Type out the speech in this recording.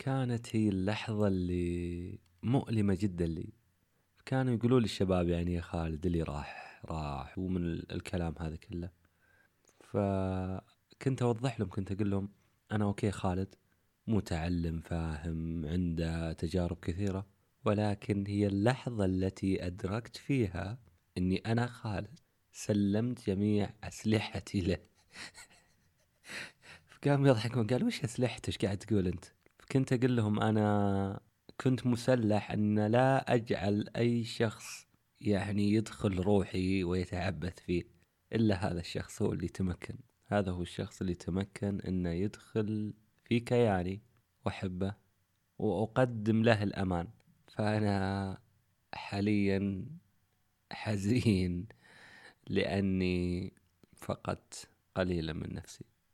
كانت هي اللحظة اللي مؤلمة جدا لي. كانوا يقولوا لي الشباب يعني يا خالد اللي راح راح ومن ال- الكلام هذا كله. فكنت أوضح لهم كنت أقول لهم أنا أوكي خالد متعلم فاهم عنده تجارب كثيرة ولكن هي اللحظة التي أدركت فيها أني أنا خالد سلمت جميع أسلحتي له. فقام يضحكون قال وش أسلحته إيش قاعد تقول أنت؟ كنت أقول لهم أنا كنت مسلح أن لا أجعل أي شخص يعني يدخل روحي ويتعبث فيه إلا هذا الشخص هو اللي تمكن. هذا هو الشخص اللي تمكن أنه يدخل في كياني وأحبه وأقدم له الأمان. فأنا حاليا حزين لأني فقدت قليلا من نفسي.